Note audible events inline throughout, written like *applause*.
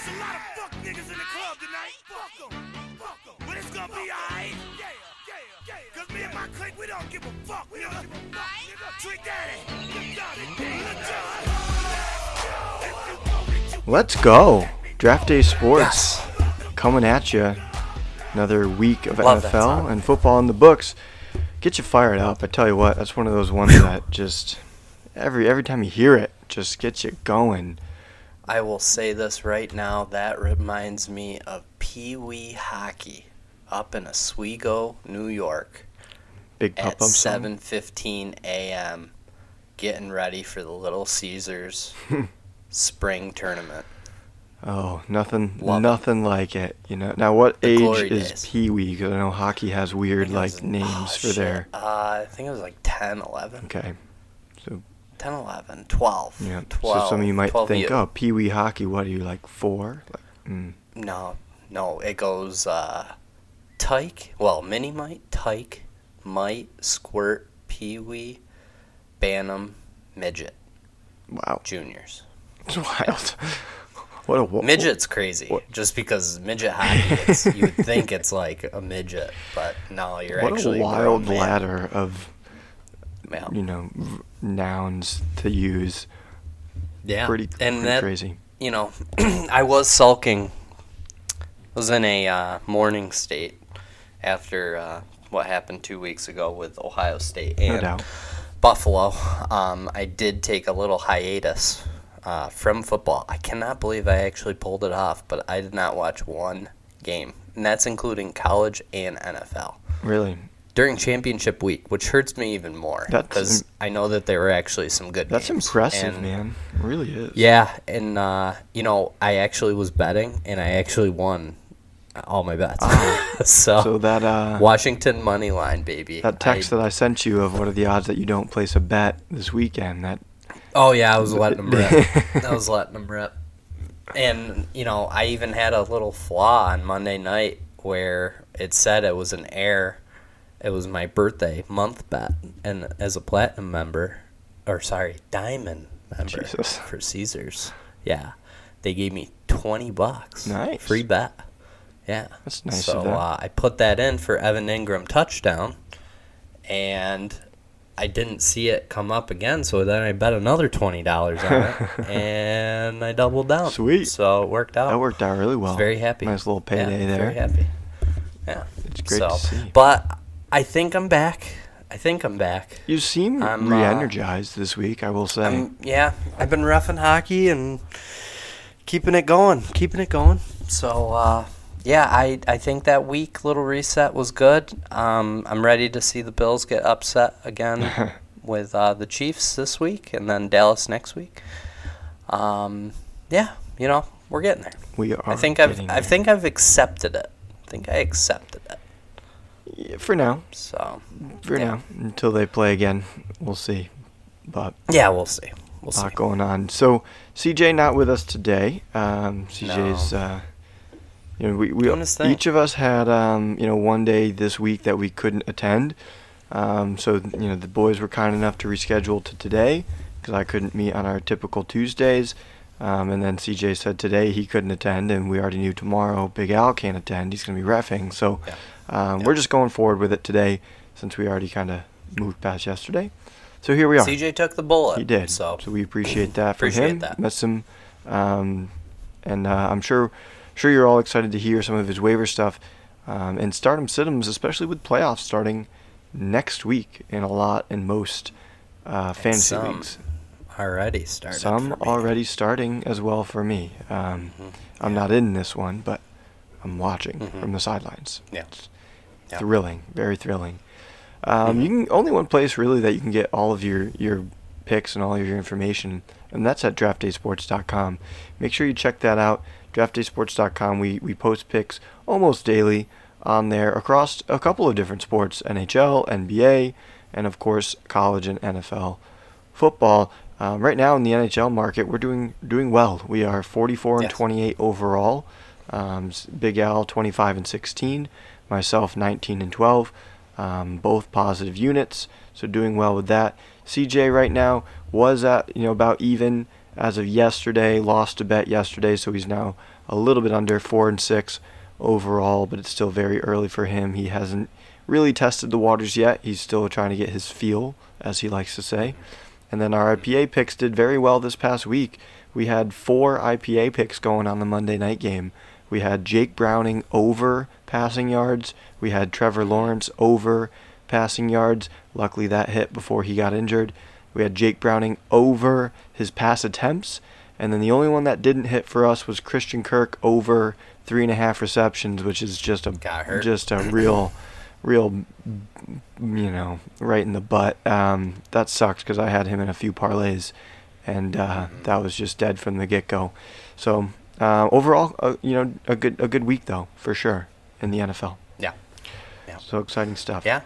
It's a lot of fuck niggas in the club tonight. Fuck 'em. Fuck 'em. But it's gonna be alright. Yeah, yeah, yeah. Cause me and my clique, we don't give a fuck. We don't give a fuck. Trick Daddy. Look down at me. Look down. Let's go. Draft Day Sports coming at you. Another week of Love NFL and football in the books. Get you fired up. I tell you what, that's one of those ones that just every every time you hear it, just gets you going. I will say this right now. That reminds me of Pee Wee hockey up in Oswego, New York, Big pop at song. 7:15 a.m. Getting ready for the Little Caesars *laughs* spring tournament. Oh, nothing, Love it. nothing like it. You know. Now, what The age is. Pee Wee? Because I know hockey has weird it like was- names oh, for shit. their. Uh, I think it was like 10, 11. Okay. So 10, 11, 12. yeah. 12 so some of you might think, you- oh, Pee Wee hockey. What are you like four? Like, mm. No, no, it goes uh, Tyke, well, Mini Mite, Tyke, Mite, Squirt, Pee Wee, Bantam, Midget, Wow. Juniors. It's wild. *laughs* what a wo- Midget's crazy, what- just because midget hockey, it's, you would think it's like a midget, but no, you're *laughs* What actually a wild ladder of Yeah. you know v- nouns to use. yeah. Pretty, and pretty that, crazy. you know, *clears throat* I was sulking. I was in a uh, morning state after uh, what happened two weeks ago with Ohio State No and doubt. Buffalo. Um, I did take a little hiatus uh, from football. I cannot believe I actually pulled it off, but I did not watch one game, and that's including college and NFL Really, during championship week, which hurts me even more because im- I know that there were actually some good. that's impressive, and- man. It really is. yeah, and uh, you know, I actually was betting, and I actually won all my bets. *laughs* so, Ah. So that uh, Washington money line, baby. that text I- that I sent you of what are the odds that you don't place a bet this weekend? That oh yeah, I was letting them rip. *laughs* I was letting them rip, and you know, I even had a little flaw on Monday night where it said it was an error. It was my birthday month bet, and as a platinum member, or sorry, diamond member Jesus. for Caesars, yeah, they gave me twenty bucks. Nice. free bet. Yeah, That's nice So uh, I put that in for Evan Engram touchdown, and I didn't see it come up again. So then I bet another twenty dollars on it, *laughs* and I doubled down. Sweet. So it worked out. that worked out really well. Very happy. Nice little Yeah, payday there. Very happy. Yeah. It's great so, to see. But I think I'm back. I think I'm back. You seem I'm, uh, re-energized this week. I will say. I'm, yeah, I've been roughing hockey and keeping it going, keeping it going. So uh, yeah, I I think that week little reset was good. Um, I'm ready to see the Bills get upset again *laughs* with uh, the Chiefs this week and then Dallas next week. Um, yeah, you know we're getting there. we are. I think I've getting I think I've accepted it. I think I accepted it. Yeah, for now. So For Yeah. now, until they play again, we'll see. But yeah, we'll see. We'll see. lot going on. So CJ not with us today. Um, CJ's, No. uh, you know, we, we Doing his thing. each of us had, um, you know, one day this week that we couldn't attend. Um, so you know, the boys were kind enough to reschedule to today because I couldn't meet on our typical Tuesdays. Um, and then CJ said today he couldn't attend, and we already knew tomorrow Big Al can't attend. He's going to be refing. So Yeah. Um, Yeah. we're just going forward with it today since we already kind of moved past yesterday. So here we are. CJ took the bullet. He did. So So, we appreciate that from Appreciate him. that. Miss him, um, and uh, I'm sure, sure you're all excited to hear some of his waiver stuff, um, and stardom situms, especially with playoffs starting next week in a lot and most uh, fantasy some leagues. already started. Some for me. already starting as well for me. Um, Mhm. I'm not in this one, but I'm watching Mhm. from the sidelines. Yeah. It's Yeah. thrilling, very thrilling. Um, Mhm. You can only one place really that you can get all of your your picks and all of your information, and that's at draftdaysports.com. Make sure you check that out. Draftdaysports.com. We we post picks almost daily on there across a couple of different sports: NHL, NBA, and of course college and NFL football. Um, right now in the NHL market, we're doing doing well. We are 44 and Yes. 28 overall. Um, Big Al 25 and 16, myself 19 and 12, um, both positive units. So doing well with that. CJ right now was at you know about even as of yesterday. Lost a bet yesterday, so he's now a little bit under four and six overall, but it's still very early for him. He hasn't really tested the waters yet. He's still trying to get his feel, as he likes to say. And then our IPA picks did very well this past week. We had four IPA picks going on the Monday night game. We had Jake Browning over passing yards. We had Trevor Lawrence over passing yards. Luckily, that hit before he got injured. We had Jake Browning over his pass attempts. And then the only one that didn't hit for us was Christian Kirk over three and a half receptions, which is just a just a real, real, you know, right in the butt. Um, that sucks because I had him in a few parlays, and uh, that was just dead from the get go. So uh, overall, uh, you know, a good a good week though for sure in the NFL. Yeah. Yeah. So exciting stuff. Yeah.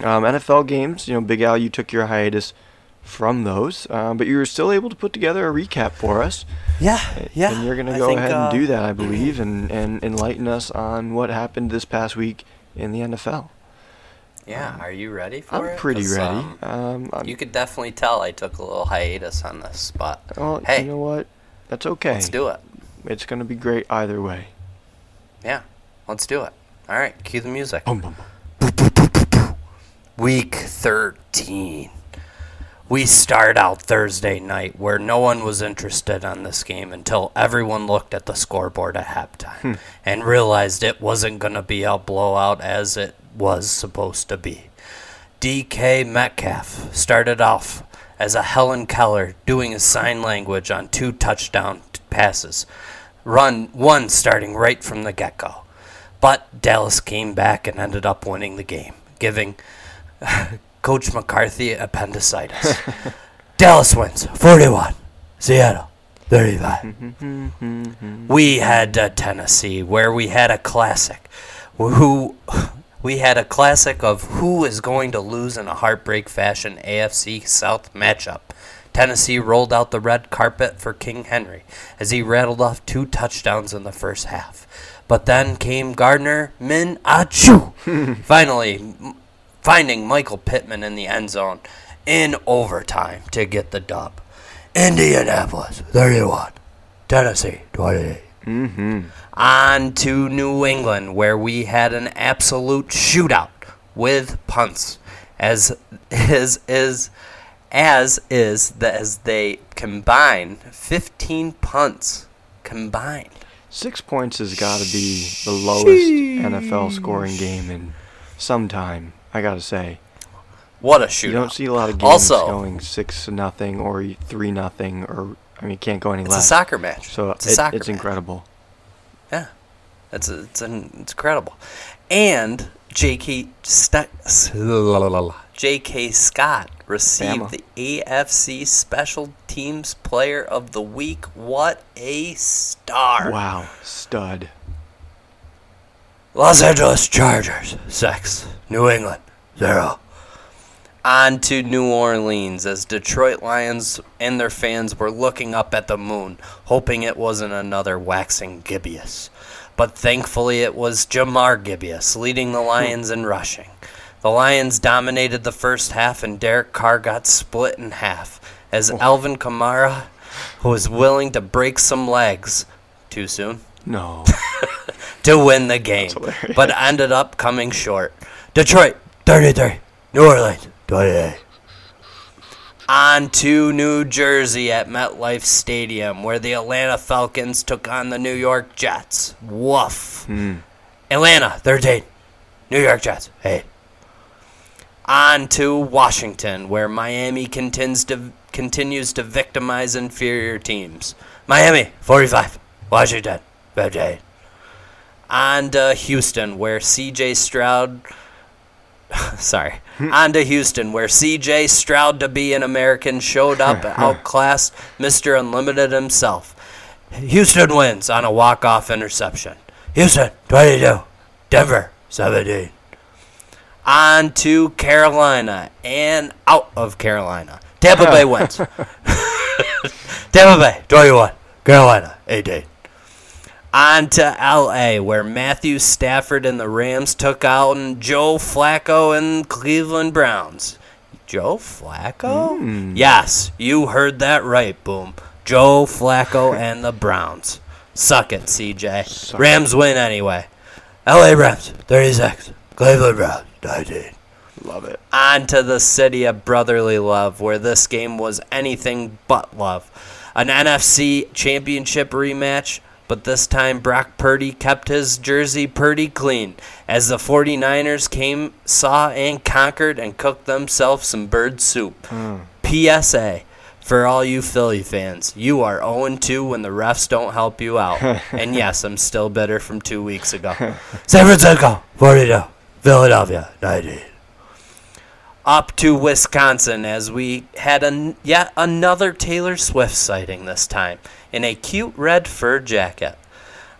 Um, NFL games, you know, Big Al, you took your hiatus from those, um, but you were still able to put together a recap for us. Yeah. Yeah. And you're going to go think, ahead uh, and do that, I believe, and, and enlighten us on what happened this past week in the NFL. Yeah. Are you ready for it? I'm pretty ready. um, Um, I'm, you could definitely tell I took a little hiatus on this, but well, hey, you know what? That's okay. let's do it. It's going to be great either way. Yeah. Let's do it. All right. Cue the music. Boom, boom, boom. Week 13. We start out Thursday night where no one was interested on this game until everyone looked at the scoreboard at halftime hmm. and realized it wasn't going to be a blowout as it was supposed to be. DK Metcalf started off as a Helen Keller doing his sign language on two touchdown t- passes, run one starting right from the get go. But Dallas came back and ended up winning the game, giving *laughs* Coach McCarthy appendicitis. *laughs* Dallas wins 41, Seattle 35. we had uh, Tennessee where we had a classic who *laughs* we had a classic of who is going to lose in a heartbreak fashion AFC South matchup. Tennessee rolled out the red carpet for King Henry as he rattled off two touchdowns in the first half. But then came Gardner Minshew, *laughs* finally finding Michael Pittman in the end zone in overtime to get the dub. Indianapolis 31, Tennessee 28 Mm-hmm. on to New England, where we had an absolute shootout with punts, as is is as is that as they combine 15 punts combined. Six points has got to be the lowest NFL scoring game in some time. I got to say. What a shootout! You don't see a lot of games Also- going six nothing or three nothing or I mean, can't go any less. It's a soccer match. So it's a it- soccer it's match. incredible. Yeah, it's a, it's an, it's incredible. And J.K. St- J.K. Scott received Bama. the AFC Special Teams Player of the Week. What a star! Wow, stud. Los Angeles Chargers six, New England zero. On to New Orleans as Detroit Lions and their fans were looking up at the moon, hoping it wasn't another waxing gibbous. But thankfully, it was Jahmyr Gibbous leading the Lions in rushing. The Lions dominated the first half, and Derek Carr got split in half as oh. Alvin Kamara was willing to break some legs. Too soon? No. *laughs* to win the game, but ended up coming short. Detroit 33, New Orleans 28. On to New Jersey at MetLife Stadium, where the Atlanta Falcons took on the New York Jets. Woof. Hmm. Atlanta 13, New York Jets 8. On to Washington, where Miami continues to, continues to victimize inferior teams. Miami 45, Washington 58 on to Houston, where C.J. Stroud. *laughs* Sorry. Hmm. on to Houston, where C.J. Stroud to be an American showed up and *laughs* outclassed Mr. Unlimited himself. Houston wins on a walk-off interception. Houston 22, Denver 17. On to Carolina and out of Carolina. Tampa Bay *laughs* wins. *laughs* Tampa Bay 21, Carolina 18. On to LA, where Matthew Stafford and the Rams took out and Joe Flacco and Cleveland Browns. Joe Flacco? Hmm. Yes, you heard that right, boom. Joe Flacco *laughs* and the Browns. Suck it, CJ. Suck Rams win anyway. LA Rams, 36. Cleveland Browns, 19. Love it. On to the city of brotherly love, where this game was anything but love. An NFC championship rematch, but this time Brock Purdy kept his jersey pretty clean as the 49ers came, saw, and conquered and cooked themselves some bird soup. PSA for all you Philly fans, you are 0 2 when the refs don't help you out. *laughs* and yes, I'm still bitter from two weeks ago. San Francisco, 42. Philadelphia, 19 up to Wisconsin as we had an, yet another Taylor Swift sighting this time in a cute red fur jacket.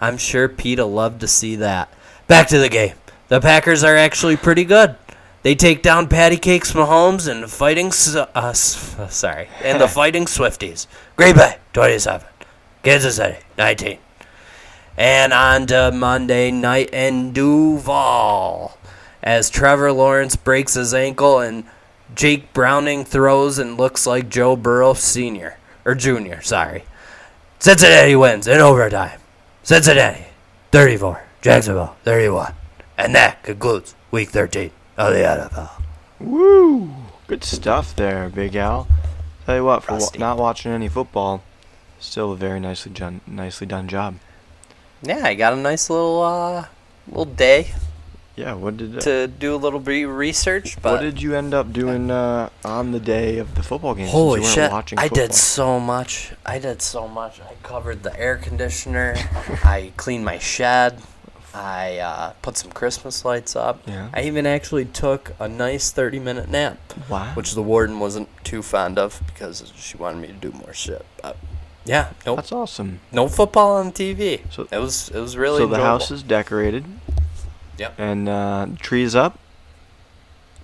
I'm sure Pete'll love to see that. Back to the game. The Packers are actually pretty good. They take down Patty Cakes Mahomes and fighting uh, uh, sorry and the *laughs* fighting Swifties. Green Bay 27, Kansas City 19, and on to Monday night in Duval as Trevor Lawrence breaks his ankle and Jake Browning throws and looks like Joe Burrow Sr. or Jr. Sorry. Cincinnati wins in overtime. Cincinnati 34, Jacksonville 31. And that concludes week 13 of the NFL. Woo! Good stuff there, Big Al. Tell you what, for wa- not watching any football, still a very nicely done, nicely done job. Yeah, I got a nice little uh little day Yeah. What did uh, to do a little bit research, but What did you end up doing uh, on the day of the football game? Holy you shit! I did so much. I did so much. I covered the air conditioner. *laughs* I cleaned my shed. I uh, put some Christmas lights up. Yeah. I even actually took a nice 30 minute nap, Wow. which the warden wasn't too fond of because she wanted me to do more shit. But yeah, nope, That's awesome. no football on TV. So- it was it was really so the enjoyable. house is decorated. Yep. And uh, trees up.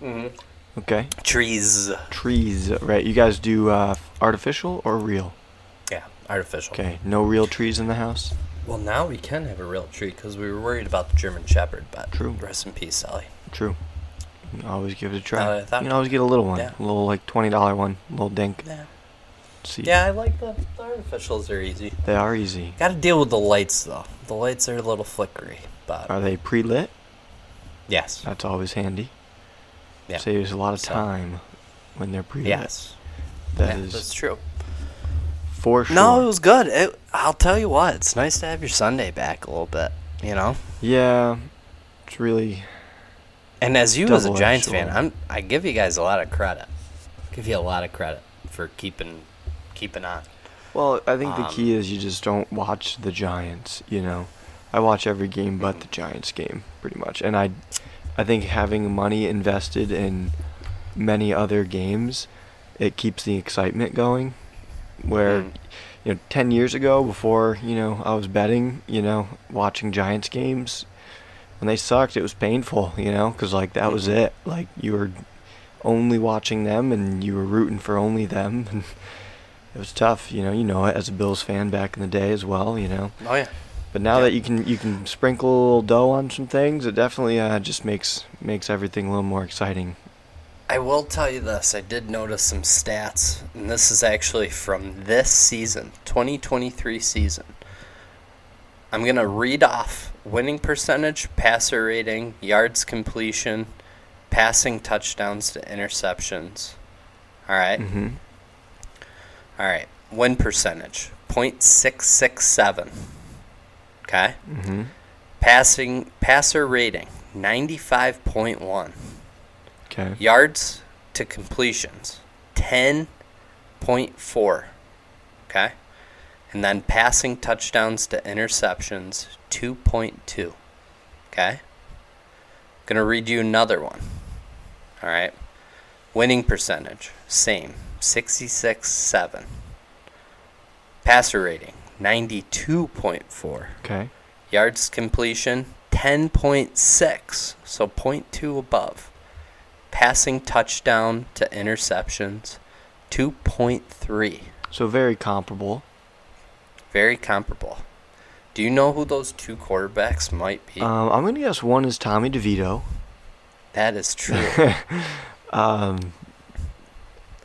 Mhm. Okay. trees. Trees. Right. You guys do uh, artificial or real? Yeah, artificial. Okay. No real trees in the house. Well, now we can have a real tree because we were worried about the German Shepherd. But True. rest in peace, Sally. True. You can always give it a try. you can always get a little one. Yeah. A little like twenty dollar one. A little dink. Yeah. See. Yeah, I like the, the artificials. Are easy. They are easy. Got to deal with the lights though. The lights are a little flickery, but Are they pre lit? Yes, That's always handy. Yeah. Saves a lot of So- time when they're pre lit. yes, That yeah, is that's true. for sure. No, it was good. It, I'll tell you what, it's nice to have your Sunday back a little bit. You know, Yeah. It's really and as you as a Giants fan. I'm I give you guys a lot of credit. Give you a lot of credit for keeping keeping on. well. I think the Um, key is you just don't watch the Giants. You know, I watch every game but the Giants game pretty much, and I, I think having money invested in many other games, it keeps the excitement going. Where, Mm. you know, ten years ago, before you know I was betting, you know, watching Giants games, when they sucked, it was painful. You know, because like that was it. Like you were only watching them and you were rooting for only them and *laughs* it was tough you know you know it as a bills fan back in the day as well you know Oh yeah. But now Yeah. that you can you can sprinkle a little dough on some things it definitely uh, just makes makes everything a little more exciting I will tell you this. I did notice some stats, and this is actually from this season, 2023 season. I'm going to read off winning percentage, passer rating, yards completion, passing touchdowns to interceptions. All right? mm-hmm. All right. Win percentage, .667. Okay? Mm-hmm. Passing passer rating, 95.1. okay Yards to completions, 10.4. Okay? And then passing touchdowns to interceptions, 2.2. Okay? Gonna read you another one. Alright? Winning percentage, same, 66.7. Passer rating, 92.4. okay Yards completion, 10.6, so 0.2 above. Passing touchdown to interceptions, 2.3. so very comparable Very comparable. Do you know who those two quarterbacks might be? um, i'm gonna guess one is tommy devito that is true. *laughs* um,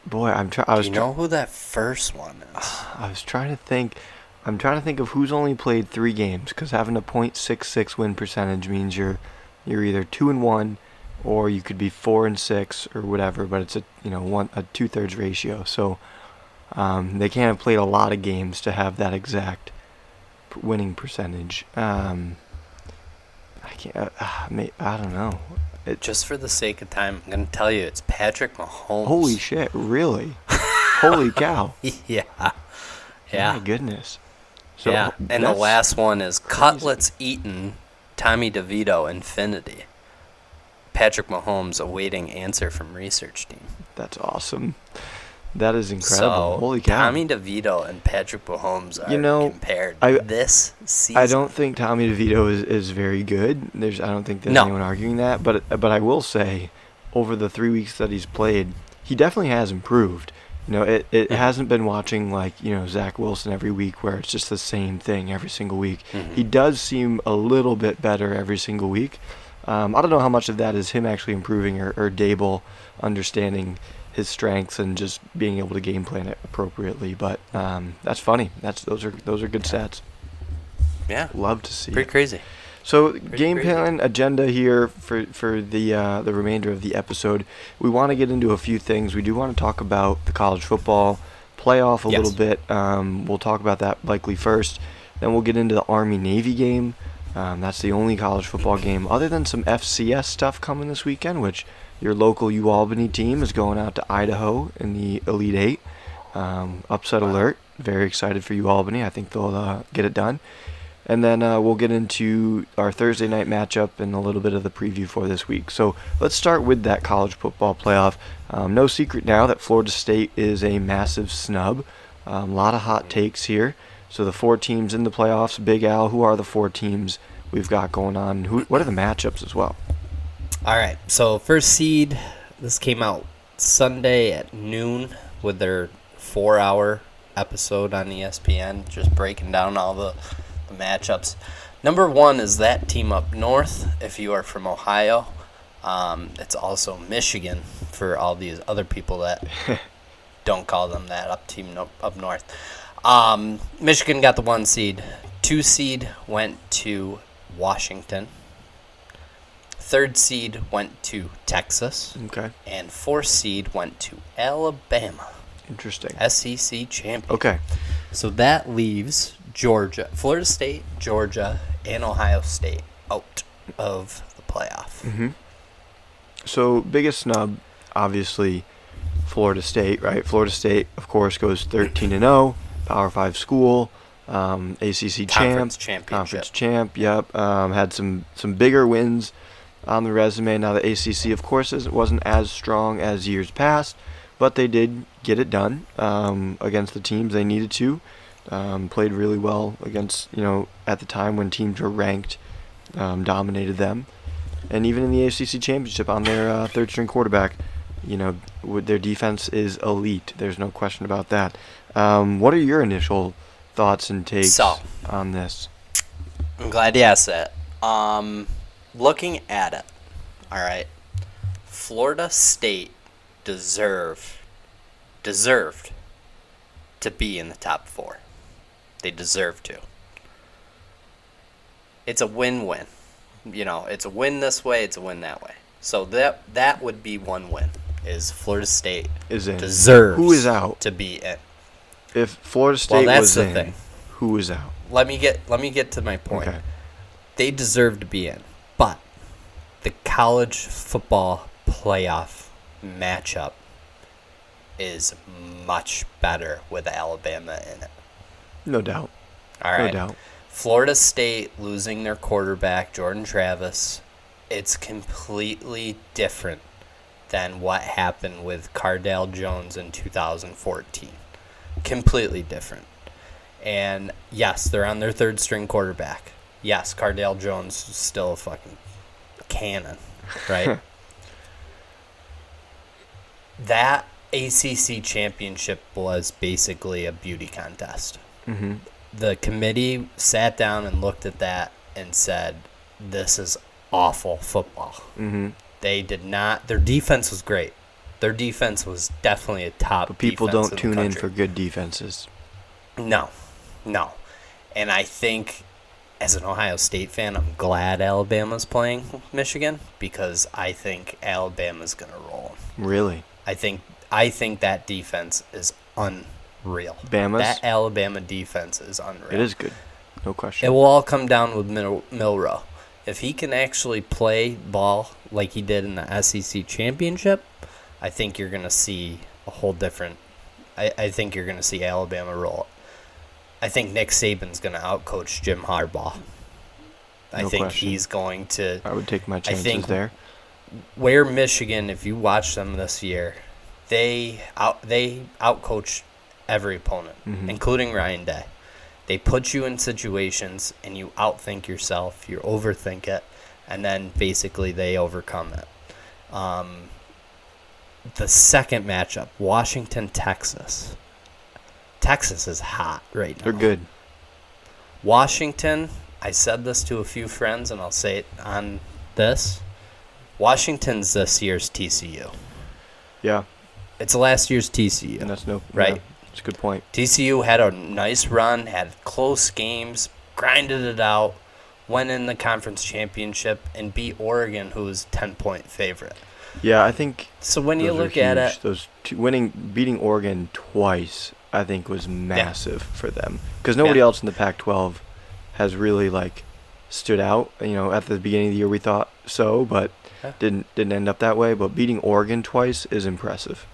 boy, I'm trying. I Do was you try- know who that first one is? *sighs* I was trying to think. I'm trying to think of who's only played three games because having a .66 win percentage means you're you're either two and one, or you could be four and six or whatever. But it's a you know one a two thirds ratio, so um, they can't have played a lot of games to have that exact winning percentage. Um, I can't. Uh, may, I don't know. It, Just for the sake of time, I'm gonna tell you it's Patrick Mahomes. holy shit! Really? holy cow! yeah. *laughs* Yeah. My Yeah. Goodness. yeah. And the last one is Cutlets Eaten, Tommy DeVito Infinity. Patrick Mahomes awaiting answer from research team. That's awesome. That is incredible. So Holy cow. Tommy DeVito and Patrick Mahomes are You know, compared I- this season. I don't think Tommy DeVito is, is very good. There's I don't think there's No. anyone arguing that, but but I will say over the 3 weeks that he's played, he definitely has improved. You know, it, it hasn't been watching like, you know, Zach Wilson every week where it's just the same thing every single week. Mhm. He does seem a little bit better every single week. Um, I don't know how much of that is him actually improving or, or Daboll understanding his strengths and just being able to game plan it appropriately. But um, that's funny. That's those are those are good stats. Yeah. Love to see. Pretty it. crazy. So game crazy. plan agenda here for for the uh, the remainder of the episode. We want to get into a few things. We do want to talk about the college football playoff a Yes. little bit. Um, we'll talk about that likely first. Then we'll get into the Army Navy game. Um, that's the only college football game other than some FCS stuff coming this weekend, which your local UAlbany team is going out to Idaho in the Elite Eight. Um, upset Wow. alert! Very excited for UAlbany. I think they'll uh, get it done. And then uh, we'll get into our Thursday night matchup and a little bit of the preview for this week. So let's start with that college football playoff. Um, no secret now that Florida State is a massive snub. A lot of hot takes here. So the four teams in the playoffs. Big Al, who are the four teams we've got going on? Who, what are the matchups as well? All right. So first seed, this came out Sunday at noon with their four-hour episode on ESPN, just breaking down all the, the matchups. Number one is that team up north. If you are from Ohio, um, it's also Michigan for all these other people that *laughs* don't call them that up team no, up north. Um, Michigan got the one seed. Two seed went to Washington. Third seed went to Texas, Okay, and fourth seed went to Alabama, interesting. SEC champion. Okay, So that leaves Georgia, Florida State, Georgia, and Ohio State out of the playoff. hmm So biggest snub, obviously, Florida State, right? Florida State, of course, goes 13 and 0, Power Five school, um, ACC Conference champ, conference champ. Yep, um, had some some bigger wins on the resume. Now the ACC, of course, isn't, wasn't as strong as years past, but they did get it done um, against the teams they needed to. Um, played really well against you know at the time when teams were ranked, um, dominated them and even in the ACC championship on their uh, third string quarterback, you know, with their defense is elite. There's no question about that. Um, what are your initial thoughts and takes So- on this? I'm glad you asked that. Um, looking at it, all right. Florida State deserved deserved to be in the top four. They deserve to. It's a win-win. You know, it's a win this way, it's a win that way. So that that would be one win. Is Florida State Is in deserves who is out? to be in. If Florida State that's was the in, thing. who is out? Let me get let me get to my point. Okay. they deserve to be in. But the college football playoff matchup is much better with Alabama in it. No doubt. All right. No doubt. Florida State losing their quarterback, Jordan Travis, it's completely different than what happened with Cardale Jones in 2014. Completely different. And yes, they're on their third string quarterback. Yes, Cardale Jones is still a fucking cannon, right? *laughs* that ACC championship was basically a beauty contest hmm the committee sat down and looked at that and said, "This is awful football." hmm They did not. Their defense was great. Their defense was definitely a top. But people don't in tune in for good defenses. No, no. And I think as an Ohio State fan, I'm glad Alabama's playing Michigan because I think Alabama's going to roll. Really, I think I think that defense is unreal. Bama's? That Alabama defense is unreal. it is good, no question. It will all come down with Mil- Milroe. If he can actually play ball like he did in the SEC championship, I think you're going to see a whole different. I, I think you're going to see Alabama roll. I think Nick Saban's going to outcoach Jim Harbaugh. I No think question. he's going to I would take my chances think- there. where Michigan, if you watch them this year, they out they outcoach every opponent, Mhm. including Ryan Day. They put you in situations and you outthink yourself, you overthink it, and then basically they overcome it. Um, the second matchup, Washington Texas. Texas is hot right now. They're good. Washington, I said this to a few friends, and I'll say it on this. Washington's this year's TCU. Yeah, It's last year's TCU. and that's no Right. Yeah, it's a good point. TCU had a nice run, had close games, grinded it out, went in the conference championship, and beat Oregon, who was 10 point favorite. Yeah, I think So when you look at it, those two, winning, beating Oregon twice, I think was massive for them because nobody Yeah. else in the Pac-12 has really like stood out. You know, at the beginning of the year we thought so, but Yeah. didn't didn't end up that way. But beating Oregon twice is impressive.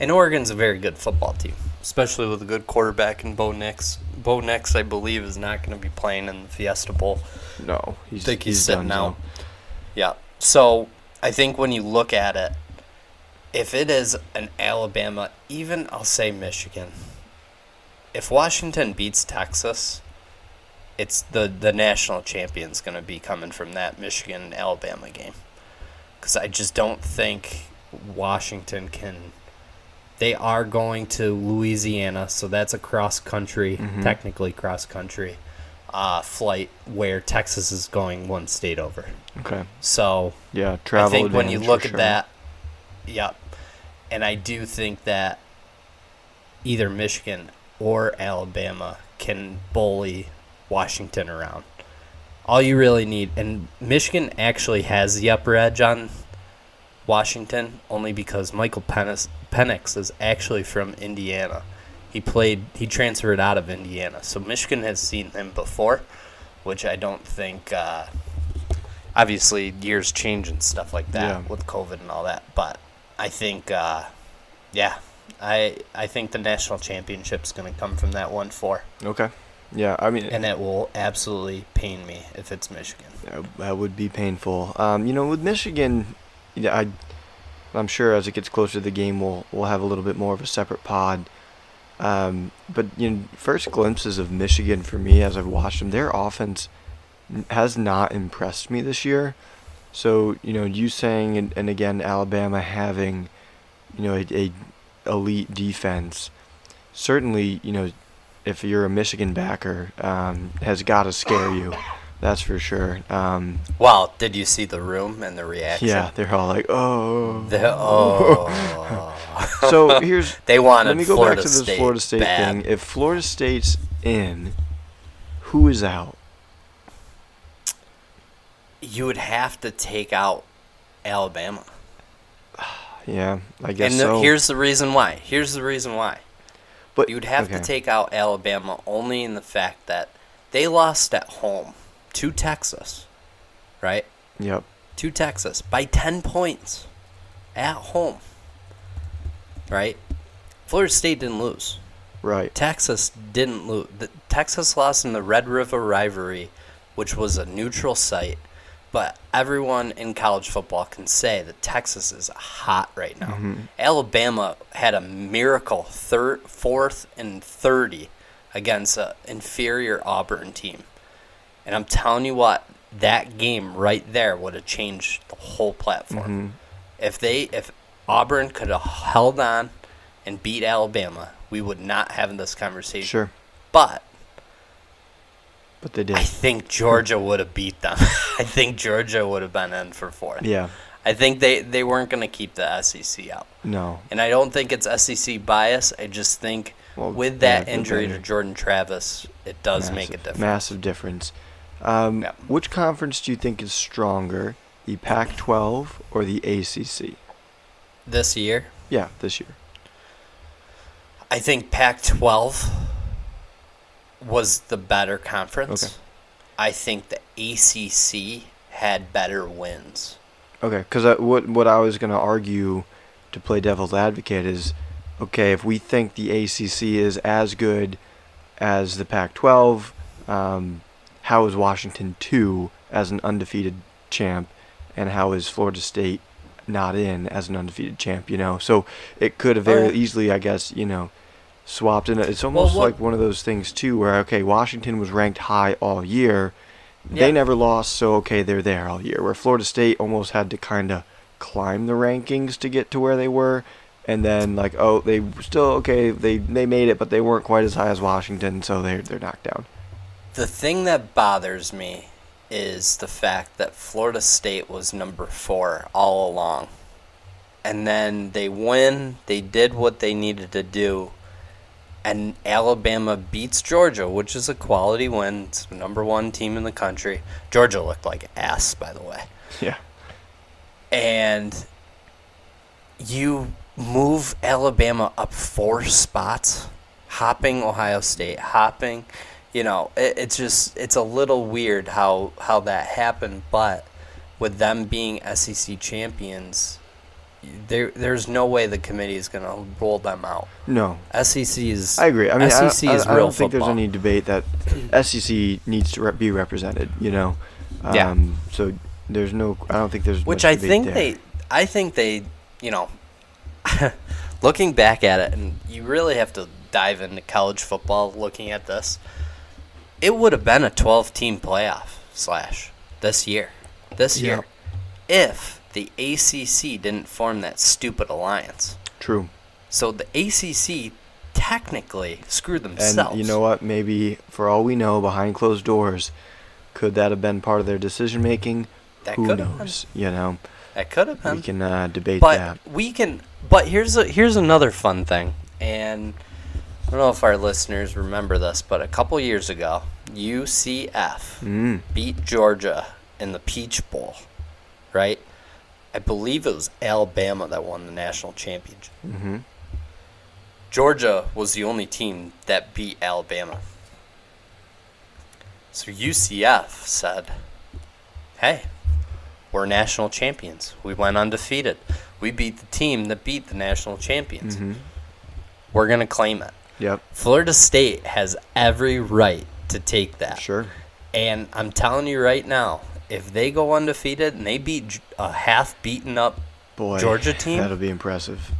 And Oregon's a very good football team, especially with a good quarterback in Bo Nix. Bo Nix, I believe, is not going to be playing in the Fiesta Bowl. No, he's think he's, he's sitting out. Yeah. So I think when you look at it, if it is an Alabama, even I'll say Michigan, if Washington beats Texas, it's the the national champion's going to be coming from that Michigan Alabama game. Because I just don't think Washington can. They are going to Louisiana, so that's a cross country, Mhm. technically cross country, uh, flight where Texas is going one state over. Okay. So Yeah, travel. I think when you look at sure. that, yep. And I do think that either Michigan or Alabama can bully Washington around. All you really need, and Michigan actually has the upper edge on Washington only because Michael Penix, Penix is actually from Indiana. He played, he transferred out of Indiana. So Michigan has seen him before, which I don't think. Uh, obviously years change and stuff like that Yeah. with COVID and all that. But I think, uh, yeah, I I think the national championship's going to come from that one four, Okay. Yeah, I mean, and it will absolutely pain me if it's Michigan. that- would be painful. Um, you know, with Michigan, I, I'm sure as it gets closer to the game, we'll we'll have a little bit more of a separate pod. Um, but you know, first glimpses of Michigan for me as I've watched them, their offense has not impressed me this year. So you know, you saying and, and again Alabama having, you know, a, a elite defense, certainly you know, if you're a Michigan backer, um, has got to scare you. That's for sure. Um, Well, did you see the room and the reaction? yeah, they're all like, oh. The, oh. *laughs* so here's *laughs* they wanted let me go Florida back to this State Florida State bad. thing. If Florida State's in, who is out? You would have to take out Alabama. *sighs* Yeah, I guess and the, so. here's the reason why. Here's the reason why. but You'd have okay. to take out Alabama only in the fact that they lost at home to Texas, right? Yep. To Texas by 10 points at home, right? Florida State didn't lose. Right. Texas didn't lose. The, Texas lost in the Red River rivalry, which was a neutral site. But everyone in college football can say that Texas is hot right now. Mm-hmm. Alabama had a miracle third, fourth, and thirty against an inferior Auburn team, and I'm telling you what, that game right there would have changed the whole platform. Mm-hmm. If they, if Auburn could have held on and beat Alabama, we would not have this conversation. Sure. But But they did. I think Georgia would have beat them. *laughs* I think Georgia would have been in for fourth. yeah. I think they, they weren't going to keep the SEC out. No. And I don't think it's SEC bias. I just think Well, with that yeah, injury to Jordan Travis, it does make a difference. Massive difference. Um. Which conference do you think is stronger, the Pac-12 or the ACC? This year, Yeah, this year. I think Pac 12 was the better conference. Okay. I think the ACC had better wins. Okay, because what what I was gonna argue to play devil's advocate is, okay, if we think the ACC is as good as the Pac-12, um, how is Washington two as an undefeated champ, and how is Florida State not in as an undefeated champ? You know, so it could have very Oh, easily, I guess, you know, swapped. And it's almost what- like one of those things too, where okay, Washington was ranked high all year. Yeah. They never lost, so okay, they're there all year. Where Florida State almost had to kind of climb the rankings to get to where they were, and then like, oh, they still okay, they they made it, but they weren't quite as high as Washington, so they're they're knocked down. The thing that bothers me is the fact that Florida State was number four all along. And then they win, they did what they needed to do, and Alabama beats Georgia, which is a quality win. It's the number one team in the country. Georgia looked like ass, by the way. Yeah, And you move Alabama up four spots, hopping Ohio State, hopping, you know, it, it's just it's a little weird how how that happened, but with them being SEC champions, there there's no way the committee is going to roll them out. no, SEC is I agree. I mean, I, SEC I, is I real don't think there's any debate that *clears throat* SEC needs to re- be represented. You know, um, Yeah. So there's no. I don't think there's. which I think there. they, I think they, you know, *laughs* looking back at it, and you really have to dive into college football looking at this. It would have been a 12-team playoff slash this year, this year, if the ACC didn't form that stupid alliance. True. So the ACC technically screwed themselves. And you know what? Maybe for all we know, behind closed doors, could that have been part of their decision making? That Who could have been. knows? You know, that could have been. we can uh, debate but that. we can but here's a here's another fun thing and i don't know if our listeners remember this but a couple years ago ucf Mm. beat georgia in the peach bowl right? I believe it was alabama that won the national championship. Hmm georgia was the only team that beat alabama. So ucf said hey we're national champions. We went undefeated. We beat the team that beat the national champions. Hmm we're going to claim it Yep. florida state has every right to take that Sure. and i'm telling you right now if they go undefeated and they beat a half beaten up Boy, Georgia team? That'll be impressive.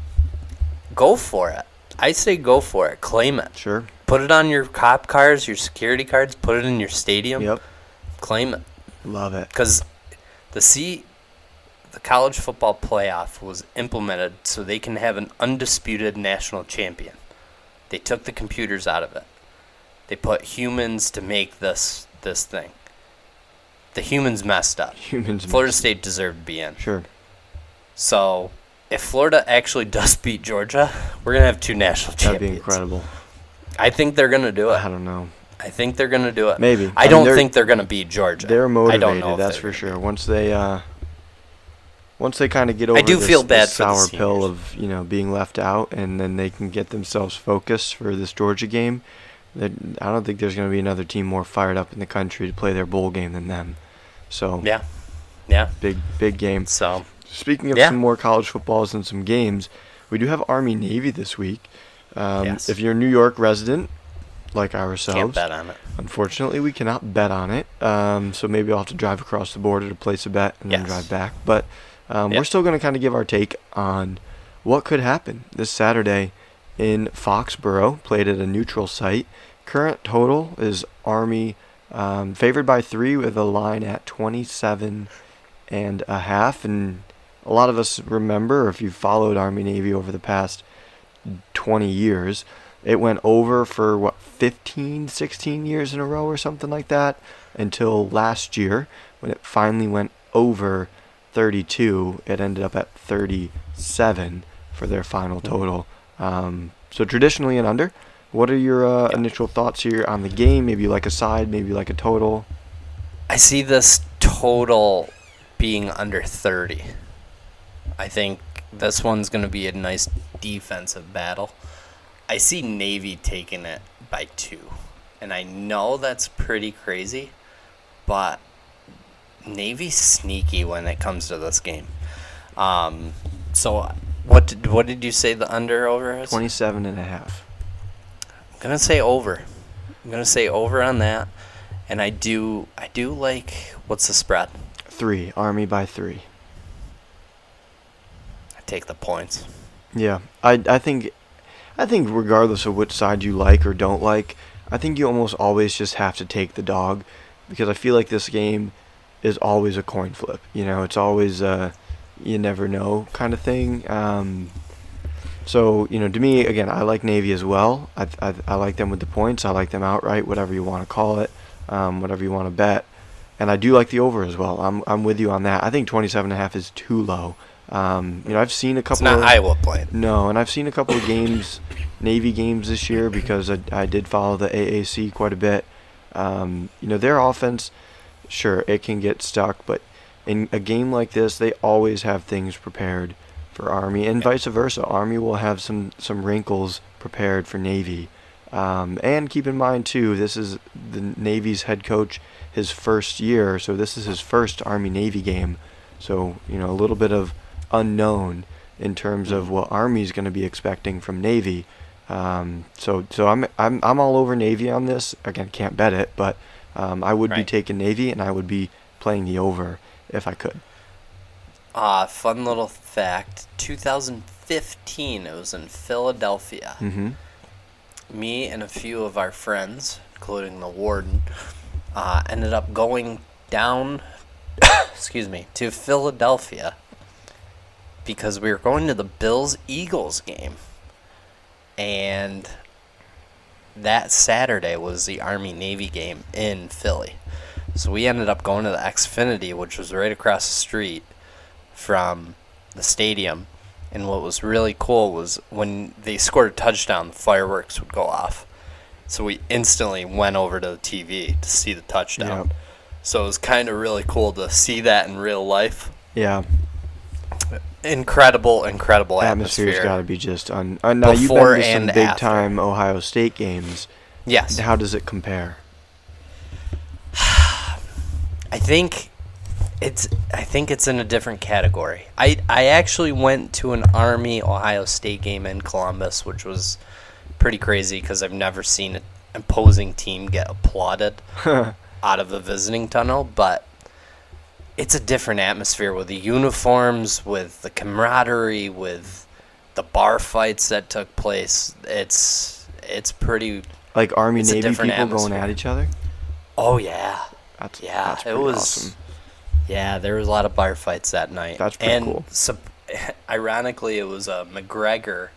go for it i say go for it claim it Sure. Put it on your cop cars, your security cards. Put it in your stadium. Yep. Claim it Love it. because the C, the college football playoff was implemented so they can have an undisputed national champion. They took the computers out of it. They put humans to make this this thing. The humans messed up. *laughs* Humans. Florida State deserved to be in. Sure. So if Florida actually *laughs* does beat Georgia, we're gonna have two national That'd champions. be incredible. I think they're gonna do it. I don't know. I think they're gonna do it. Maybe. I I mean, don't they're- think they're gonna beat Georgia. They're I motivated. don't know that's they're for sure. Once they uh, once they kind of get over do this, feel bad this sour pill of you know being left out, and then they can get themselves focused for this Georgia game. That I don't think there's going to be another team more fired up in the country to play their bowl game than them. So Yeah, yeah. big big game. So Speaking of Yeah. some more college footballs and some games, we do have Army Navy this week. Um, Yes. If you're a New York resident, like can't ourselves, bet on it. unfortunately we cannot bet on it. Um, so maybe I'll have to drive across the border to place a bet and then drive back. But um, Yep. we're still going to kind of give our take on what could happen this Saturday in Foxborough, played at a neutral site. Current total is Army um, favored by three with a line at 27 and a half. And a lot of us remember, if you've followed Army Navy over the past 20 years, it went over for what 15, 16 years in a row or something like that until last year when it finally went over 32. It ended up at 37 for their final total. Um, so traditionally an under. What are your uh, initial thoughts here on the game? Maybe like a side, maybe like a total. I see this total being under 30. I think this one's going to be a nice defensive battle. I see Navy taking it by two. And I know that's pretty crazy, but Navy's sneaky when it comes to this game. Um, so, what did, what did you say the under over is? 27 and a half. I'm gonna say over. I'm gonna say over on that, and I do I do like what's the spread? Three. Army by three. I take the points. Yeah, I I think I think regardless of which side you like or don't like, I think you almost always just have to take the dog because I feel like this game is always a coin flip. You know, it's always a you never know kind of thing. Um, so you know, to me, again, I like Navy as well. I, I, I like them with the points. I like them outright, whatever you want to call it, um, whatever you want to bet. And I do like the over as well. I'm I'm with you on that. I think 27 and a half is too low. Um, you know, I've seen a couple. It's not of, Iowa playing. no, and I've seen a couple of games, Navy games this year because I, I did follow the AAC quite a bit. Um, you know, their offense, sure, it can get stuck, but in a game like this, they always have things prepared for Army, and vice versa. Army will have some some wrinkles prepared for Navy. Um, and keep in mind too, this is the Navy's head coach, his first year, so this is his first Army Navy game. So you know, a little bit of unknown in terms of what Army's going to be expecting from Navy. Um, so so I'm I'm I'm all over Navy on this. Again, can't bet it, but um, I would be taking Navy and I would be playing the over if I could. Uh, fun little fact 2015, it was in Philadelphia. hmm Me and a few of our friends, including the warden, uh, ended up going down, *coughs* excuse me, to Philadelphia because we were going to the Bills Eagles game. And that Saturday was the Army Navy game in Philly. So we ended up going to the Xfinity, which was right across the street from the stadium. And what was really cool was when they scored a touchdown, the fireworks would go off. So we instantly went over to the TV to see the touchdown. Yep. So it was kind of really cool to see that in real life. Yeah, Incredible, incredible atmosphere's atmosphere. got to be just un. Uh, now you've been to some big after. time Ohio State games. Yes. How does it compare? *sighs* I think it's I think it's in a different category. I I actually went to an Army Ohio State game in Columbus, which was pretty crazy because I've never seen an opposing team get applauded *laughs* out of the visiting tunnel, but it's a different atmosphere with the uniforms, with the camaraderie, with the bar fights that took place. It's it's pretty. Like Army Navy people different going at each other. Oh yeah, That's Yeah, that's it was- awesome. Yeah, there was a lot of bar fights that night. That's pretty and cool. sup- *laughs* ironically, it was a McGregor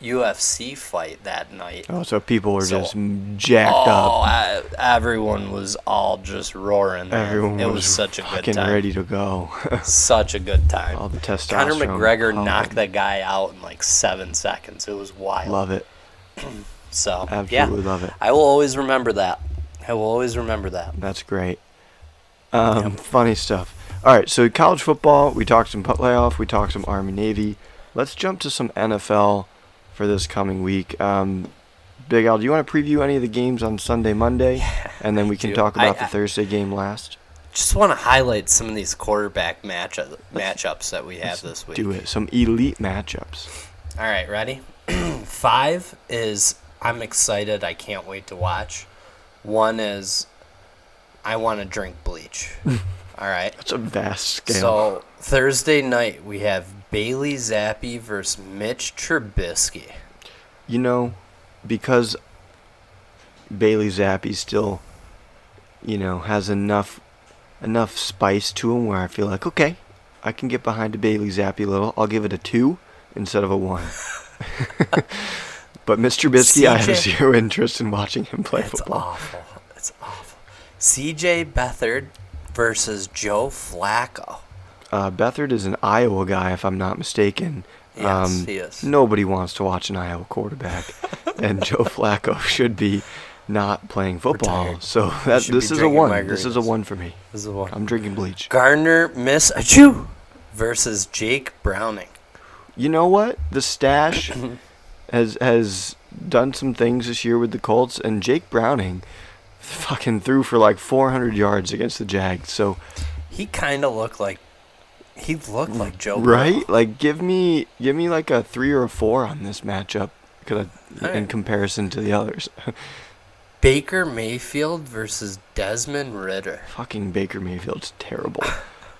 UFC fight that night. Oh, so people were So- just jacked oh, up. I, everyone was all just roaring. man. Everyone it was, was, such a good time. ready to go. *laughs* Such a good time. All the testosterone. Conor McGregor pumping. knocked that guy out in like seven seconds. It was wild. Love it. *clears throat* so Absolutely yeah, love it. I will always remember that. I will always remember that. That's great. Um, Funny stuff. All right, so college football, we talked some playoff, we talked some Army Navy. Let's jump to some NFL for this coming week. Um, Big Al, do you want to preview any of the games on Sunday, Monday, and then we can do. talk about I- the Thursday game last? Just want to highlight some of these quarterback match matchups that we have this week. Do it. Some elite matchups. All right, ready? *clears throat* Five is I'm excited. I can't wait to watch. One is I want to drink bleach. *laughs* All right. That's a vast scale. So Thursday night we have Bailey Zappe versus Mitch Trubisky. You know, because Bailey Zappe still, you know, has enough enough spice to him where I feel like okay, I can get behind a Bailey Zappe a little. I'll give it a two instead of a one. *laughs* *laughs* but Mr. Trubisky, I have zero interest in watching him play It's football. awful. It's awful. CJ Beathard versus Joe Flacco. Uh, Beathard is an Iowa guy, if I'm not mistaken. Um, he is. Nobody wants to watch an Iowa quarterback, *laughs* and Joe Flacco should be not playing football. Retired. So that this is a one. This is a one for me. This is the one. I'm drinking bleach. Gardner Minshew versus Jake Browning. You know what? The stash *coughs* has has done some things this year with the Colts, and Jake Browning fucking threw for like 400 yards against the Jags. So He kind of looked like he looked like Joe. right, Burrow. like give me give me like a three or a four on this matchup, I- in comparison to the others. Baker Mayfield versus Desmond Ridder. fucking Baker Mayfield's terrible. The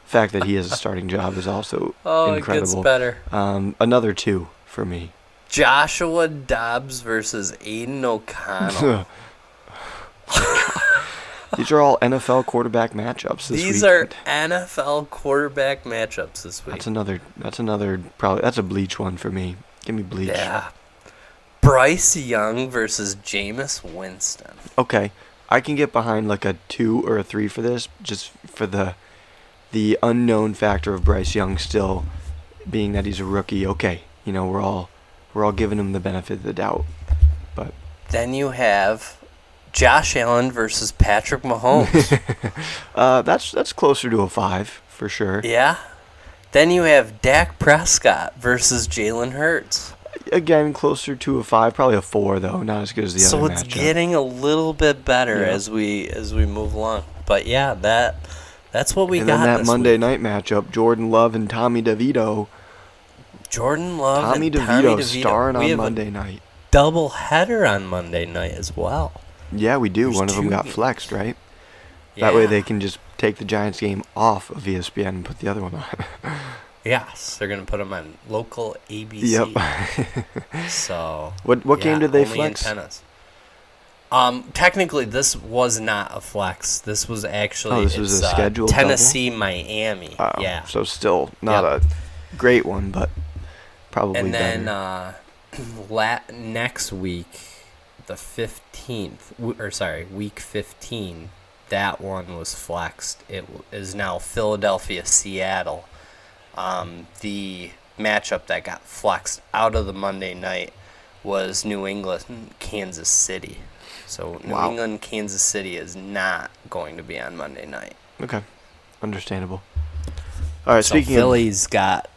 fact that he has a starting job is also *laughs* Oh, it incredible. gets better. Um, another two for me. Joshua Dobbs versus Aidan *laughs* O'Connell. *laughs* These are all NFL quarterback matchups this These are NFL quarterback matchups this week. That's another. That's another. Probably that's a bleach one for me. Give me bleach. Yeah. Bryce Young versus Jameis Winston. Okay, I can get behind like a two or a three for this, just for the the unknown factor of Bryce Young still being that he's a rookie. Okay, you know we're all we're all giving him the benefit of the doubt, but Then you have Josh Allen versus Patrick Mahomes. *laughs* uh, that's that's closer to a five for sure. yeah. Then you have Dak Prescott versus Jalen Hurts. Again, closer to a five, probably a four though. Not as good as the So other So it's matchup. getting a little bit better Yeah. as we as we move along. But yeah, that that's what we and got. then that this Monday week. night matchup, Jordan Love and Tommy DeVito. Jordan Love Tommy and DeVito, Tommy DeVito. starring we on Monday night. double header on Monday night as well. Yeah, we do. There's One of them got games. flexed, right? That way they can just take the Giants game off of ESPN and put the other one on. *laughs* Yes, they're gonna put them on local ABC. yep. *laughs* So what what game yeah, did they flex? Antennas. Um, technically, this was not a flex. This was actually Oh, this was a uh, scheduled Tennessee, Miami. Oh, yeah, So still not Yep. a great one, but probably and then uh, *clears throat* la- next week, the fifteenth, or sorry, week fifteen, that one was flexed. It is now Philadelphia, Seattle. Um, the matchup that got flexed out of the Monday night was New England, Kansas City. So New Wow. England, Kansas City is not going to be on Monday night. okay, understandable. All right, so speaking Philly's got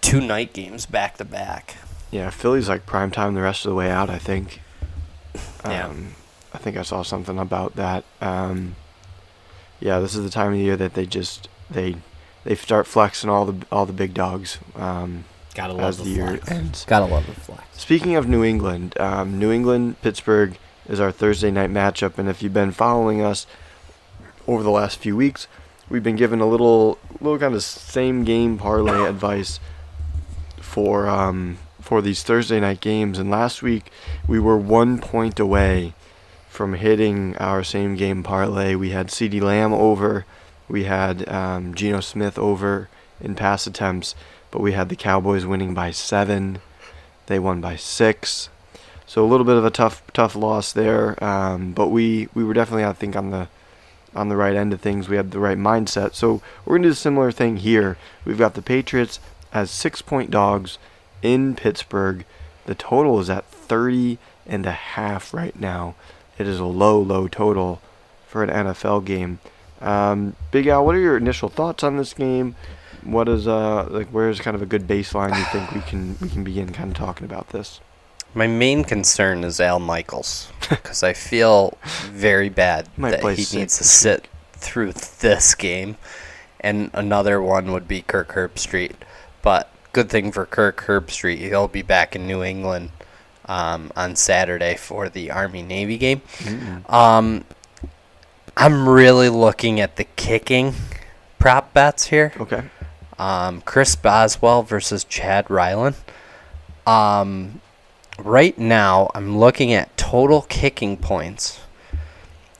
two night games back to back. yeah, Philly's like prime time the rest of the way out. I think. Yeah. Um, I think I saw something about that. Um, yeah, this is the time of the year that they just they they start flexing all the all the big dogs. Um, Gotta as love the the year flex. ends. Gotta love the flex. Speaking of New England, um, New England Pittsburgh is our Thursday night matchup, and if you've been following us over the last few weeks, we've been given a little little kind of same game parlay advice for um, for these Thursday night games. And last week we were one point away from hitting our same game parlay. We had CeeDee Lamb over, we had um, Geno Smith over in pass attempts, but we had the Cowboys winning by seven. They won by six. So a little bit of a tough tough loss there, um, but we, we were definitely I think on the on the right end of things. We had the right mindset. So we're gonna do a similar thing here. We've got the Patriots as six point dogs in Pittsburgh. The total is at 30 and a half right now. It is a low low total for an NFL game. Um, Big Al, what are your initial thoughts on this game? What is uh like where's kind of a good baseline you think we can we can begin kind of talking about this? My main concern is Al Michaels *laughs* because I feel very bad that he needs to sit through this game, and another one would be Kirk Herbstreit. But good thing for Kirk Herbstreit, he'll be back in New England um, on Saturday for the Army Navy game. Um, I'm really looking at the kicking prop bets here. Okay. Um, Chris Boswell versus Chad Ryland. Um, right now, I'm looking at total kicking points.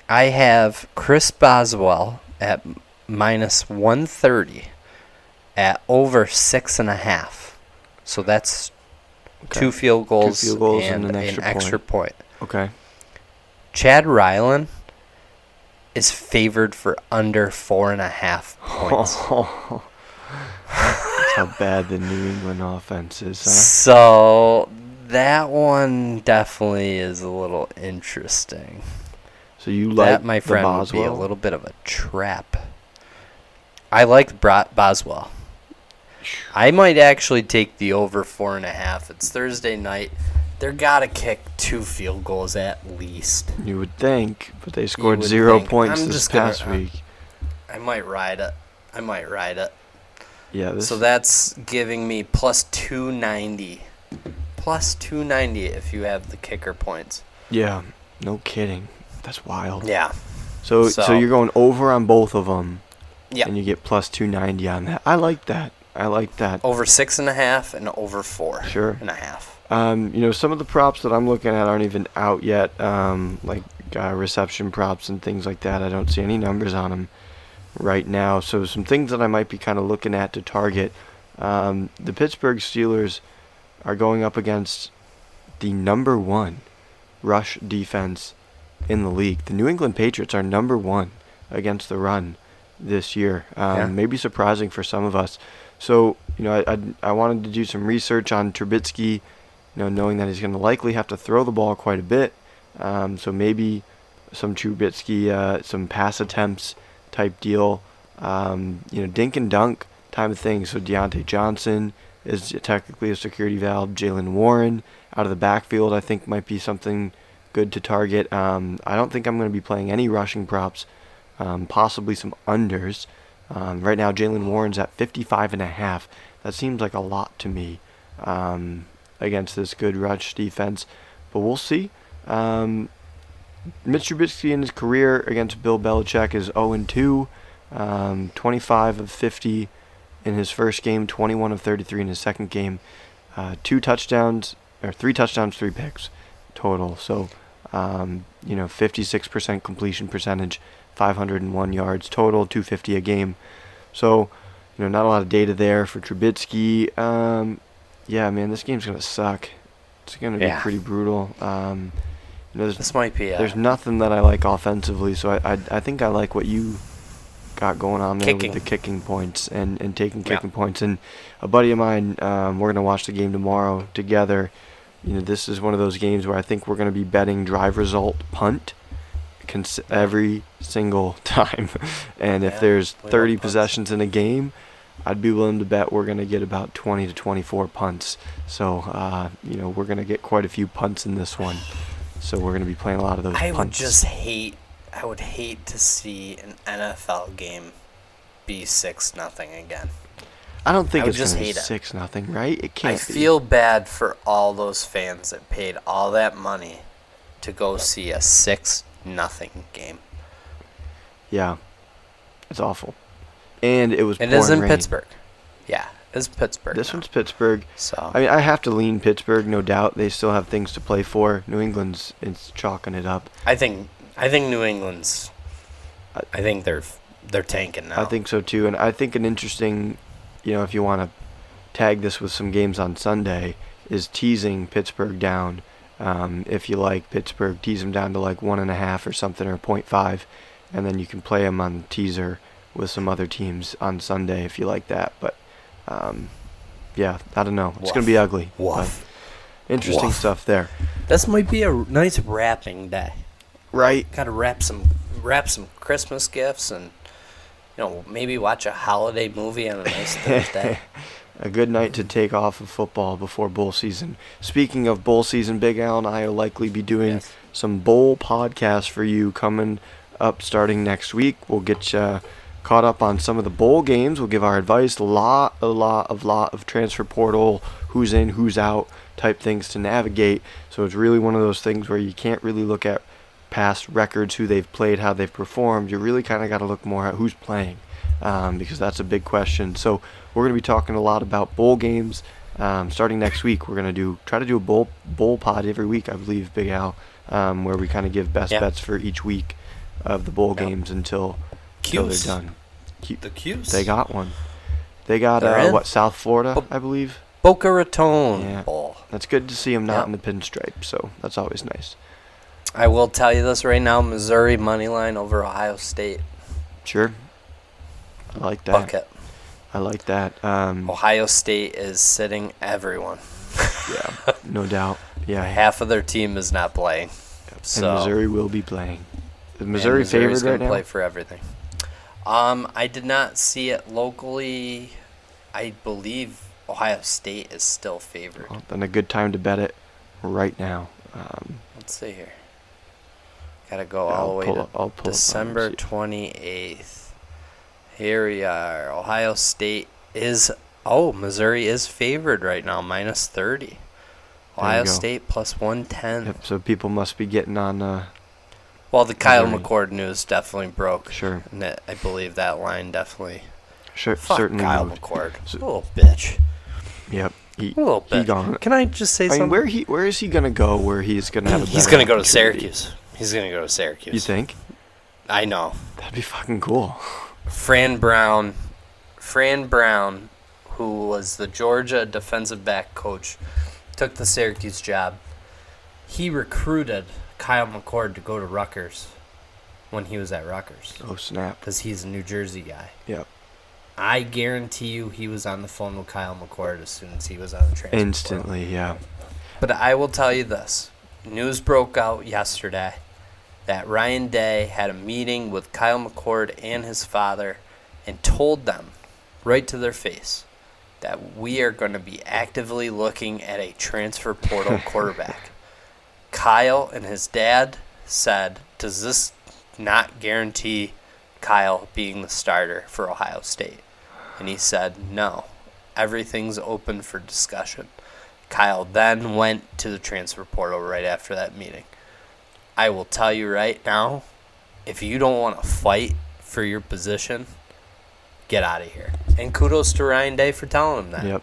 I have Chris Boswell at minus 130 at over six and a half. So that's Okay. two field goals, field goals and, and an an extra extra, point. Okay. Chad Ryland is favored for under four and a half points. *laughs* That's how bad the New England offense is. Huh? So that one definitely is a little interesting. So you like that, my the friend, would be a little bit of a trap. I like Boswell. I might actually take the over four and a half. It's Thursday night. They're gotta kick two field goals at least. You would think, but they scored zero think. points I'm this just gonna- past uh, week. I might ride it. I might ride it. Yeah, this So that's giving me plus 290. Plus 290 if you have the kicker points. yeah, no kidding. That's wild. Yeah. So, so So- you're going over on both of them, Yeah. and you get plus two ninety on that. I like that. I like that. Over six and a half and over four Sure. and a half. Um, you know, some of the props that I'm looking at aren't even out yet. Um, like uh, reception props and things like that. I don't see any numbers on them right now. So some things that I might be kind of looking at to target. Um, the Pittsburgh Steelers are going up against the number one rush defense in the league. The New England Patriots are number one against the run this year. Um, Yeah. Maybe surprising for some of us. So you know, I, I I wanted to do some research on Trubisky. You know, knowing that he's going to likely have to throw the ball quite a bit. Um, so maybe some Trubisky, uh, some pass attempts type deal. Um, you know, dink and dunk type of thing. So Diontae Johnson is technically a security valve. Jaylen Warren out of the backfield, I think, might be something good to target. Um, I don't think I'm going to be playing any rushing props. Um, possibly some unders. Um, right now, Jaylen Warren's at 55 and a half. That seems like a lot to me um, against this good rush defense, but we'll see. Um, Mitch Trubisky in his career against Bill Belichick is 0 2, um, 25 of 50 in his first game, 21 of 33 in his second game, uh, two touchdowns or three touchdowns, three picks total. So, um, you know, 56% completion percentage, 501 yards total, 250 a game. So, you know, not a lot of data there for Trubisky. Um, yeah, man, this game's gonna suck. It's gonna be pretty brutal. Um, you know, there's, This might be a there's nothing that I like offensively, so I, I I think I like what you got going on there Kicking. with the kicking points and, and taking Yeah. kicking points. And a buddy of mine, um, we're gonna watch the game tomorrow together. You know, this is one of those games where I think we're gonna be betting drive result punt cons- every single *laughs* time. and if Yeah, there's 30 possessions in a game, I'd be willing to bet we're going to get about 20 to 24 punts. So, uh, you know, we're going to get quite a few punts in this one. So we're going to be playing a lot of those I would punts. just hate. I would hate to see an NFL game be six nothing again. I don't think I it's just going to be hate it. 6 nothing, right? It can't I be. feel bad for all those fans that paid all that money to go see a six nothing game. Yeah. It's awful. And it was It is in rain. Pittsburgh. Yeah, it's Pittsburgh. This now. one's Pittsburgh. so. I mean, I have to lean Pittsburgh, no doubt. They still have things to play for. New England's it's chalking it up. I think I think New England's. I- I think they're they're tanking now. I think so too, and I think an interesting, you know, if you want to tag this with some games on Sunday, is teasing Pittsburgh down. Um, if you like Pittsburgh, tease them down to like one and a half or something or point five, and then you can play them on teaser with some other teams on Sunday if you like that. But um, yeah, I don't know. It's gonna be ugly. but Woof. Interesting Woof. stuff there. This might be a nice wrapping day. Right. Gotta wrap some wrap some Christmas gifts and you know maybe watch a holiday movie on a nice *laughs* Thursday. A good night to take off of football before bowl season. Speaking of bowl season, Big Al and I will likely be doing Yes. some bowl podcasts for you coming up starting next week. We'll get you caught up on some of the bowl games. We'll give our advice. A lot, a lot of lot of transfer portal, who's in, who's out type things to navigate. So it's really one of those things where you can't really look at past records, who they've played, how they've performed. You really kind of got to look more at who's playing um, because that's a big question. So we're going to be talking a lot about bowl games. Um, starting next week, we're going to do try to do a bowl bowl pod every week, I believe, Big Al, um, where we kind of give best Yeah. bets for each week of the bowl Yep. games until, until they're done. Cu- The 'Cuse. They got one. They got uh, what South Florida, Bo- I believe. Boca Raton Yeah. Bowl. That's good to see them not Yep. in the pinstripe, so that's always nice. I will tell you this right now: Missouri money line over Ohio State Sure. I like that. bucket. I like that. Um, Ohio State is sitting everyone. yeah, *laughs* no doubt. Yeah, Half of their team is not playing. So and Missouri will be playing. Is and Missouri Missouri's favored right now? play for everything. Um, I did not see it locally. I believe Ohio State is still favored. Well, then a good time to bet it right now. Um, Let's see here. Gotta go all the way to up- December 28th. Here we are. Ohio State is. Oh, Missouri is favored right now, minus 30. Ohio. State plus 110. yep, so people must be getting on. Uh, Well, the Kyle Missouri. McCord news definitely broke. sure, And that, I believe that line definitely. sure, Fuck certainly. Kyle moved. McCord. So- little bitch. Yep. He, A little bit. gone. Can I just say I mean, something? where he where is he gonna go? Where he's gonna have a He's gonna go to? Syracuse. He's gonna go to Syracuse. You think? I know. That'd be fucking cool. Fran Brown, Fran Brown, who was the Georgia defensive back coach, took the Syracuse job. He recruited Kyle McCord to go to Rutgers when he was at Rutgers Oh snap! because he's a New Jersey guy. Yep. I guarantee you he was on the phone with Kyle McCord as soon as he was on the transfer. portal. Instantly, yeah. But I will tell you this news broke out yesterday that Ryan Day had a meeting with Kyle McCord and his father and told them right to their face that we are going to be actively looking at a transfer portal *laughs* quarterback. Kyle and his dad said, Does this not guarantee Kyle being the starter for Ohio State? And he said, No. Everything's open for discussion. Kyle then went to the transfer portal right after that meeting. I will tell you right now, if you don't want to fight for your position, get out of here. And kudos to Ryan Day for telling him that. Yep.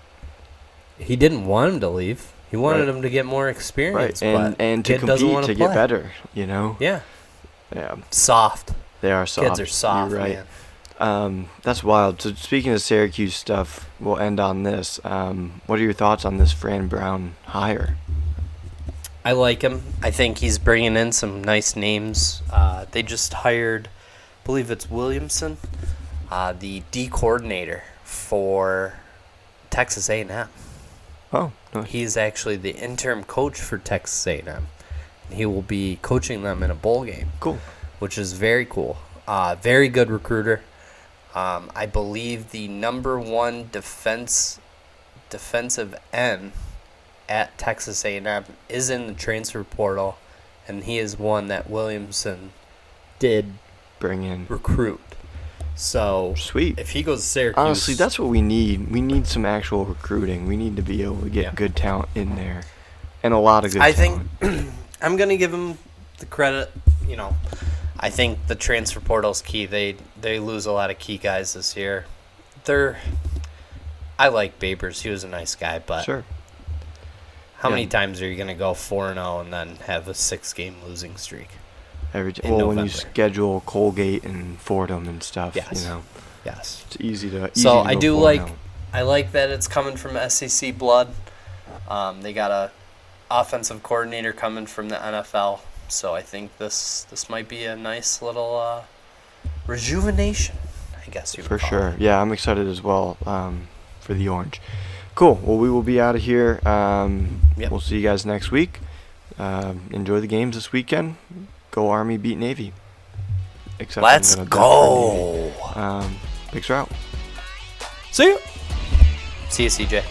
He didn't want him to leave. He wanted Right. him to get more experience. Right. And and to compete to get better. You know. Yeah, Yeah. soft. They are soft. Kids are soft, You're right. Um, that's wild. So speaking of Syracuse stuff, we'll end on this. Um, what are your thoughts on this Fran Brown hire? I like him. I think he's bringing in some nice names. Uh, they just hired, I believe it's Williamson, uh, the D coordinator for Texas A&M. Oh, no, He's actually the interim coach for Texas A&M. He will be coaching them in a bowl game, cool. which is very cool. Uh, very good recruiter. Um, I believe the number one defense defensive end at Texas A&M is in the transfer portal, and he is one that Williamson did Bring in. recruit. So Sweet. if he goes to Syracuse, Honestly, that's what we need. We need some actual recruiting. We need to be able to get Yeah. good talent in there, and a lot of good. I talent. think *clears throat* I'm gonna give him the credit. You know, I think the transfer portal's key. They they lose a lot of key guys this year. They're I like Babers. He was a nice guy, but sure. How Yeah. many times are you gonna go four and zero and then have a six game losing streak? Every t- well, when you November. schedule Colgate and Fordham and stuff, Yes. you know, Yes. it's easy to. Easy So to I do 4-0. like I like that it's coming from SEC blood. Um, they got a offensive coordinator coming from the NFL, so I think this this might be a nice little uh, rejuvenation. I guess you would For sure. It. Yeah, I'm excited as well um, for the orange. Cool. Well, we will be out of here. Um, Yep. We'll see you guys next week. Um, enjoy the games this weekend. Go Army, beat Navy. Except Let's gonna bet for go. Navy. Um, picks are out. See you. See you, CJ.